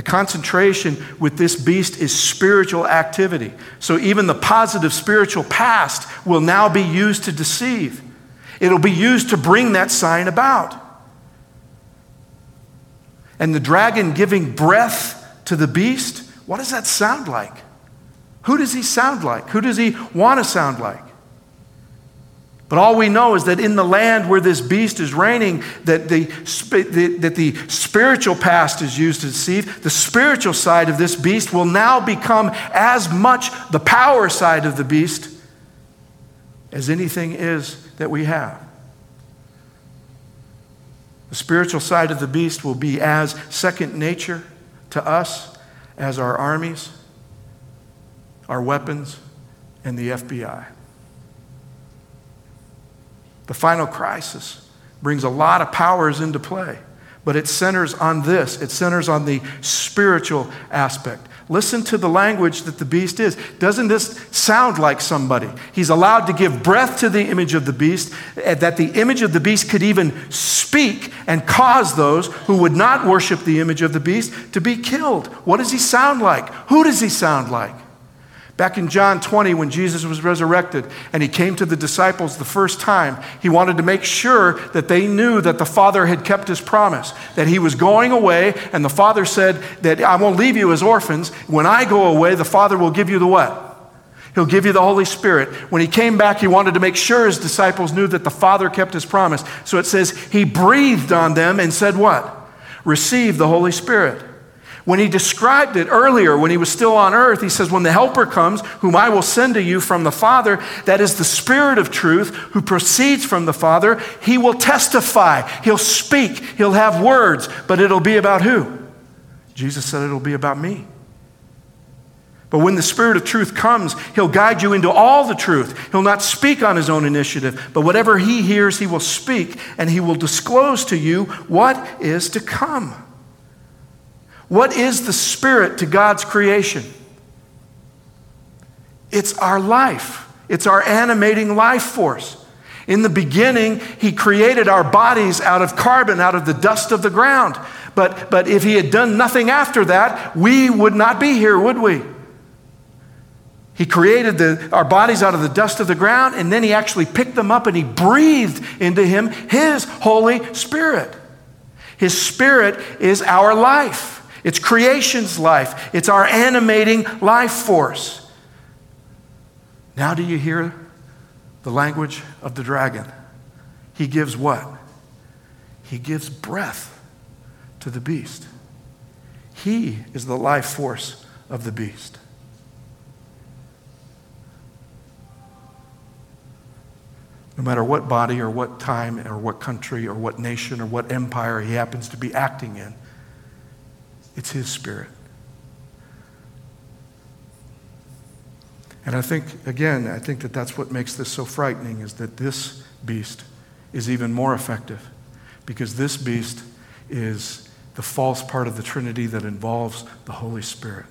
The concentration with this beast is spiritual activity. So even the positive spiritual past will now be used to deceive. It'll be used to bring that sign about. And the dragon giving breath to the beast, what does that sound like? Who does he sound like? Who does he want to sound like? But all we know is that in the land where this beast is reigning, that the, that the spiritual past is used to deceive. The spiritual side of this beast will now become as much the power side of the beast as anything is that we have. The spiritual side of the beast will be as second nature to us as our armies, our weapons, and the FBI. The final crisis brings a lot of powers into play, but it centers on this it centers on the spiritual aspect. Listen to the language that the beast is. Doesn't this sound like somebody? He's allowed to give breath to the image of the beast, eh, that the image of the beast could even speak and cause those who would not worship the image of the beast to be killed. What does he sound like? Who does he sound like? Back in John 20, when Jesus was resurrected and he came to the disciples the first time, he wanted to make sure that they knew that the Father had kept his promise, that he was going away, and the Father said that I won't leave you as orphans. When I go away, the Father will give you the what? He'll give you the Holy Spirit. When he came back, he wanted to make sure his disciples knew that the Father kept his promise. So it says, he breathed on them and said, What? Receive the Holy Spirit. When he described it earlier, when he was still on earth, he says, When the Helper comes, whom I will send to you from the Father, that is the Spirit of truth who proceeds from the Father, he will testify. He'll speak. He'll have words. But it'll be about who? Jesus said it'll be about me. But when the Spirit of truth comes, He'll guide you into all the truth. He'll not speak on His own initiative, but whatever He hears, He will speak, and He will disclose to you what is to come. What is the Spirit to God's creation? It's our life, it's our animating life force. In the beginning, He created our bodies out of carbon, out of the dust of the ground. But, but if He had done nothing after that, we would not be here, would we? He created the, our bodies out of the dust of the ground, and then He actually picked them up and He breathed into Him His Holy Spirit. His Spirit is our life. It's creation's life, it's our animating life force. Now, do you hear the language of the dragon? He gives what? He gives breath to the beast. He is the life force of the beast. No matter what body or what time or what country or what nation or what empire he happens to be acting in, it's his spirit. And I think, again, I think that that's what makes this so frightening is that this beast is even more effective because this beast is the false part of the Trinity that involves the Holy Spirit.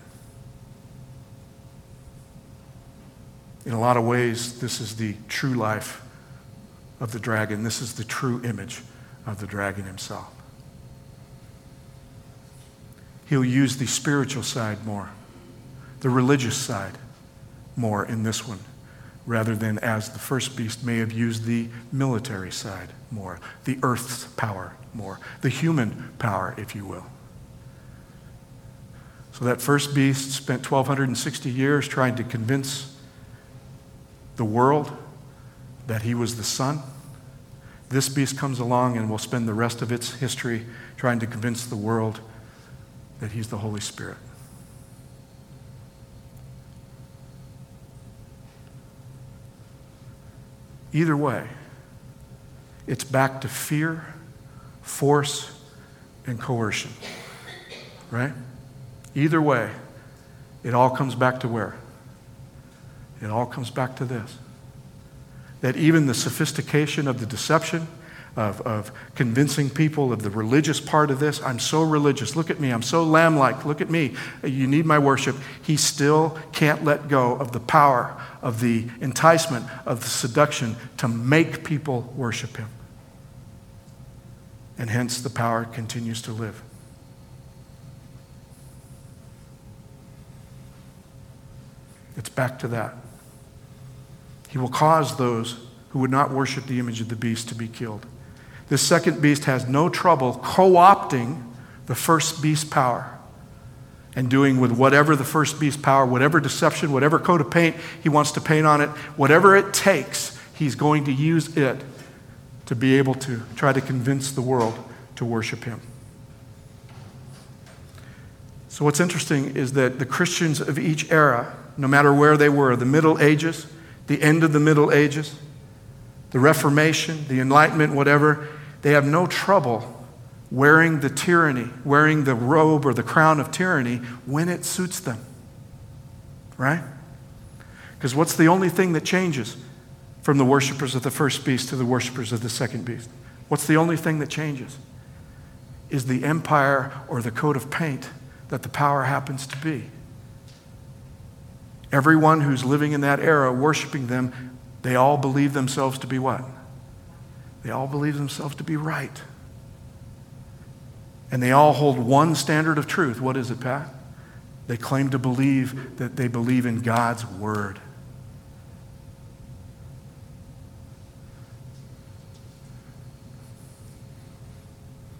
In a lot of ways, this is the true life of the dragon. This is the true image of the dragon himself. He'll use the spiritual side more, the religious side more in this one, rather than as the first beast may have used the military side more, the earth's power more, the human power, if you will. So that first beast spent 1,260 years trying to convince the world that he was the Son. This beast comes along and will spend the rest of its history trying to convince the world that he's the Holy Spirit. Either way, it's back to fear, force, and coercion. Right? Either way, it all comes back to where? It all comes back to this that even the sophistication of the deception, of, of convincing people of the religious part of this, I'm so religious. Look at me. I'm so lamb like. Look at me. You need my worship. He still can't let go of the power, of the enticement, of the seduction to make people worship him. And hence the power continues to live. It's back to that. He will cause those who would not worship the image of the beast to be killed. This second beast has no trouble co opting the first beast power and doing with whatever the first beast power, whatever deception, whatever coat of paint he wants to paint on it, whatever it takes, he's going to use it to be able to try to convince the world to worship him. So, what's interesting is that the Christians of each era, no matter where they were, the Middle Ages, the end of the Middle Ages, the Reformation, the Enlightenment, whatever, they have no trouble wearing the tyranny, wearing the robe or the crown of tyranny when it suits them. Right? Because what's the only thing that changes from the worshipers of the first beast to the worshipers of the second beast? What's the only thing that changes? Is the empire or the coat of paint that the power happens to be. Everyone who's living in that era, worshiping them, they all believe themselves to be what? They all believe themselves to be right. And they all hold one standard of truth. What is it, Pat? They claim to believe that they believe in God's word.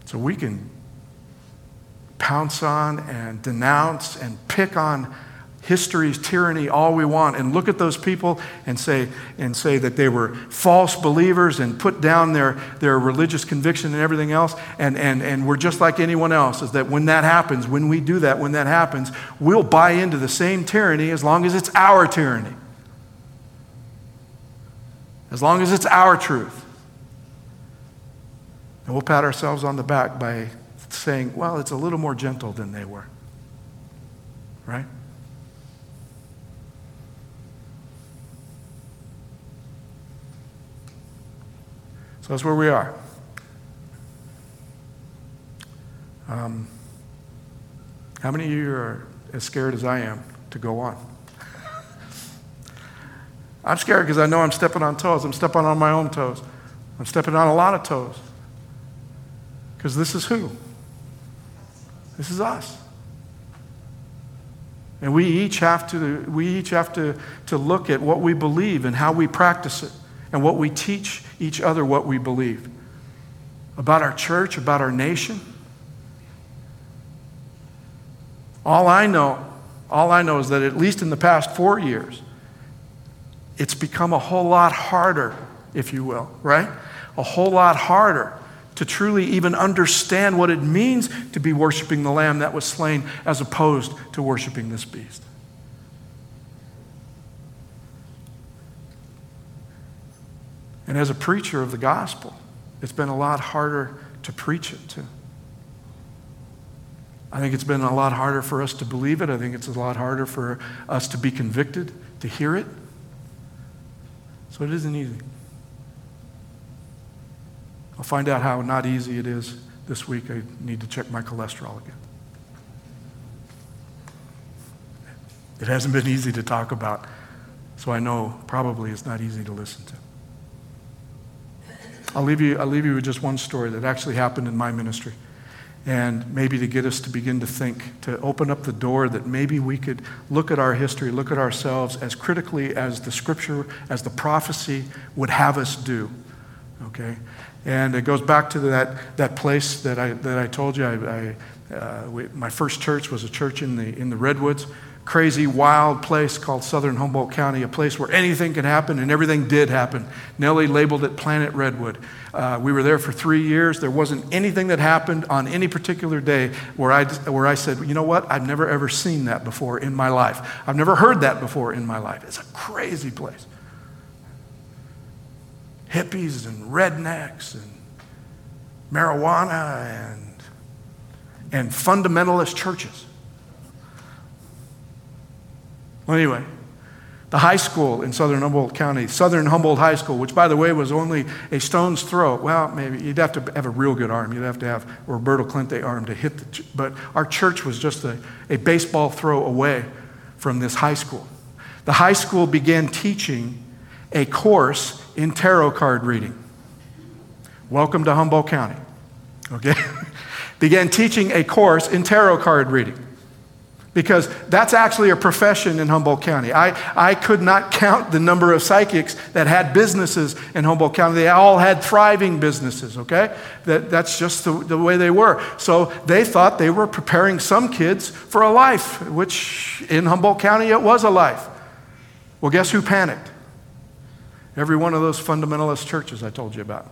So we can pounce on and denounce and pick on history's tyranny all we want and look at those people and say, and say that they were false believers and put down their, their religious conviction and everything else. And, and, and we're just like anyone else, is that when that happens, when we do that, when that happens, we'll buy into the same tyranny as long as it's our tyranny. As long as it's our truth. And we'll pat ourselves on the back by saying, well, it's a little more gentle than they were. Right? So that's where we are. Um, how many of you are as scared as I am to go on? I'm scared because I know I'm stepping on toes. I'm stepping on my own toes. I'm stepping on a lot of toes. Because this is who? This is us. And we each have to, we each have to, to look at what we believe and how we practice it and what we teach each other what we believe about our church, about our nation. All I know, all I know is that at least in the past four years, it's become a whole lot harder, if you will, right? A whole lot harder to truly even understand what it means to be worshiping the Lamb that was slain as opposed to worshiping this beast. And as a preacher of the gospel, it's been a lot harder to preach it to. I think it's been a lot harder for us to believe it. I think it's a lot harder for us to be convicted, to hear it. So it isn't easy. I'll find out how not easy it is this week. I need to check my cholesterol again. It hasn't been easy to talk about, so I know probably it's not easy to listen to. I'll leave you, I'll leave you with just one story that actually happened in my ministry. And maybe to get us to begin to think, to open up the door that maybe we could look at our history, look at ourselves as critically as the scripture, as the prophecy would have us do. Okay? And it goes back to that, that place that I, that I told you. I, I uh, we, my first church was a church in the, in the Redwoods crazy, wild place called Southern Humboldt County, a place where anything could happen and everything did happen. Nellie labeled it Planet Redwood. Uh, we were there for three years. There wasn't anything that happened on any particular day where I, where I said, you know what, I've never ever seen that before in my life. I've never heard that before in my life. It's a crazy place. Hippies and rednecks and marijuana and, and fundamentalist churches. Well, anyway, the high school in southern Humboldt County, Southern Humboldt High School, which, by the way, was only a stone's throw. Well, maybe you'd have to have a real good arm. You'd have to have Roberto Clemente arm to hit the. Ch- but our church was just a, a baseball throw away from this high school. The high school began teaching a course in tarot card reading. Welcome to Humboldt County. Okay? began teaching a course in tarot card reading because that's actually a profession in Humboldt County. I, I could not count the number of psychics that had businesses in Humboldt County. They all had thriving businesses, okay? That, that's just the, the way they were. So they thought they were preparing some kids for a life, which in Humboldt County it was a life. Well, guess who panicked? Every one of those fundamentalist churches I told you about.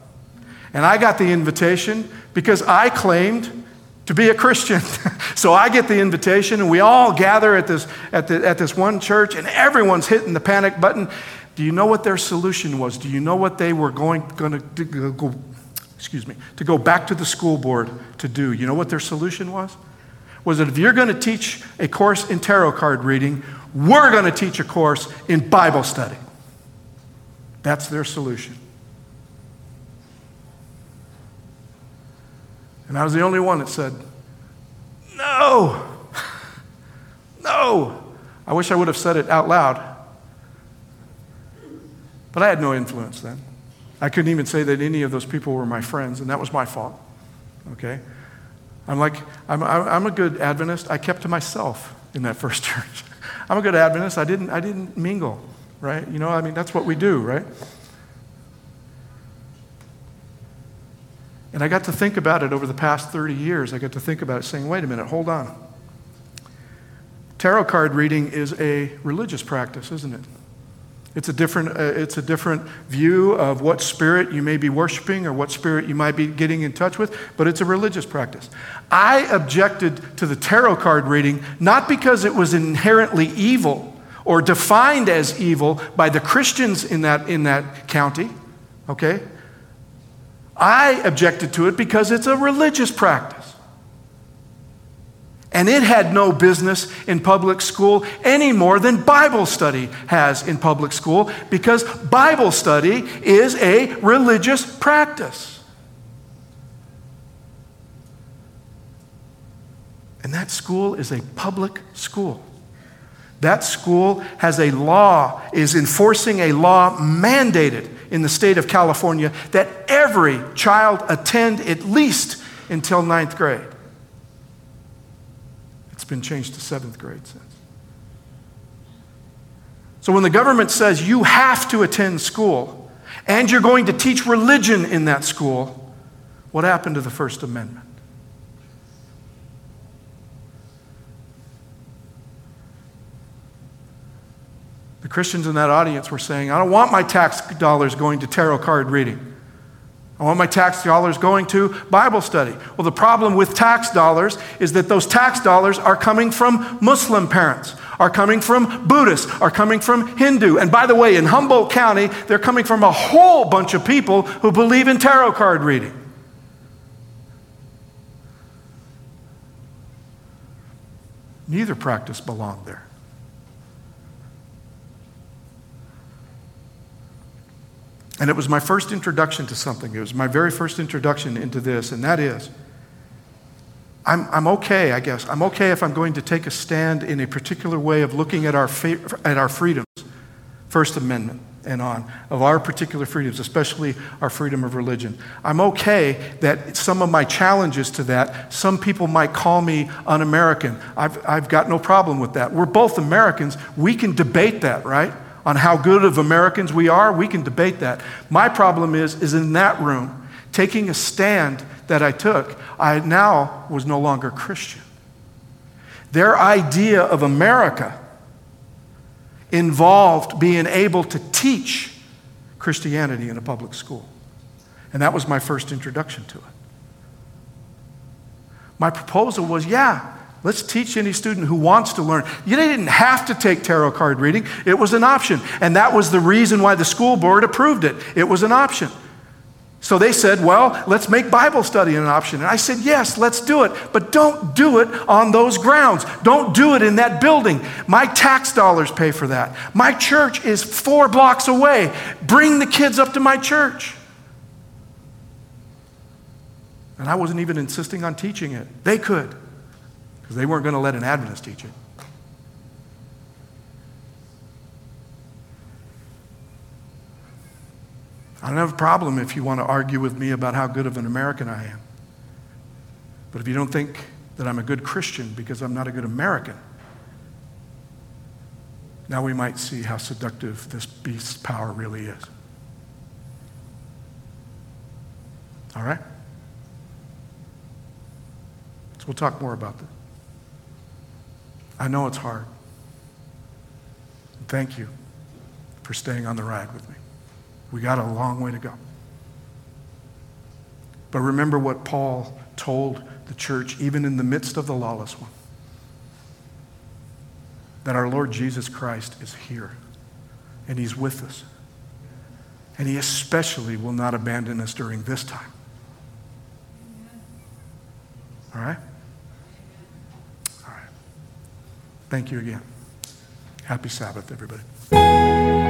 And I got the invitation because I claimed to be a Christian. so I get the invitation, and we all gather at this, at, the, at this one church, and everyone's hitting the panic button. Do you know what their solution was? Do you know what they were going, going to go, excuse me, to go back to the school board to do? You know what their solution was? Was that if you're going to teach a course in tarot card reading, we're going to teach a course in Bible study. That's their solution. And I was the only one that said, No, no. I wish I would have said it out loud. But I had no influence then. I couldn't even say that any of those people were my friends, and that was my fault. Okay? I'm like, I'm, I'm a good Adventist. I kept to myself in that first church. I'm a good Adventist. I didn't, I didn't mingle, right? You know, I mean, that's what we do, right? And I got to think about it over the past 30 years. I got to think about it saying, wait a minute, hold on. Tarot card reading is a religious practice, isn't it? It's a different, uh, it's a different view of what spirit you may be worshiping or what spirit you might be getting in touch with, but it's a religious practice. I objected to the tarot card reading not because it was inherently evil or defined as evil by the Christians in that, in that county, okay? I objected to it because it's a religious practice. And it had no business in public school any more than Bible study has in public school because Bible study is a religious practice. And that school is a public school. That school has a law, is enforcing a law mandated in the state of California that every child attend at least until ninth grade. It's been changed to seventh grade since. So when the government says you have to attend school and you're going to teach religion in that school, what happened to the First Amendment? The Christians in that audience were saying, I don't want my tax dollars going to tarot card reading. I want my tax dollars going to Bible study. Well, the problem with tax dollars is that those tax dollars are coming from Muslim parents. are coming from Buddhists, are coming from Hindu. And by the way, in Humboldt County, they're coming from a whole bunch of people who believe in tarot card reading. Neither practice belonged there. And it was my first introduction to something. It was my very first introduction into this, and that is I'm, I'm okay, I guess. I'm okay if I'm going to take a stand in a particular way of looking at our, at our freedoms, First Amendment and on, of our particular freedoms, especially our freedom of religion. I'm okay that some of my challenges to that, some people might call me un American. I've, I've got no problem with that. We're both Americans. We can debate that, right? On how good of Americans we are, we can debate that. My problem is, is in that room, taking a stand that I took, I now was no longer Christian. Their idea of America involved being able to teach Christianity in a public school. And that was my first introduction to it. My proposal was yeah, let's teach any student who wants to learn. You didn't have to take tarot card reading, it was an option. And that was the reason why the school board approved it. It was an option. So they said, well, let's make Bible study an option. And I said, yes, let's do it. But don't do it on those grounds. Don't do it in that building. My tax dollars pay for that. My church is four blocks away. Bring the kids up to my church. And I wasn't even insisting on teaching it. They could, because they weren't going to let an Adventist teach it. I don't have a problem if you want to argue with me about how good of an American I am. But if you don't think that I'm a good Christian because I'm not a good American, now we might see how seductive this beast's power really is. All right? So we'll talk more about this. I know it's hard. Thank you for staying on the ride with me. We got a long way to go. But remember what Paul told the church, even in the midst of the lawless one that our Lord Jesus Christ is here and He's with us. And He especially will not abandon us during this time. All right? All right. Thank you again. Happy Sabbath, everybody.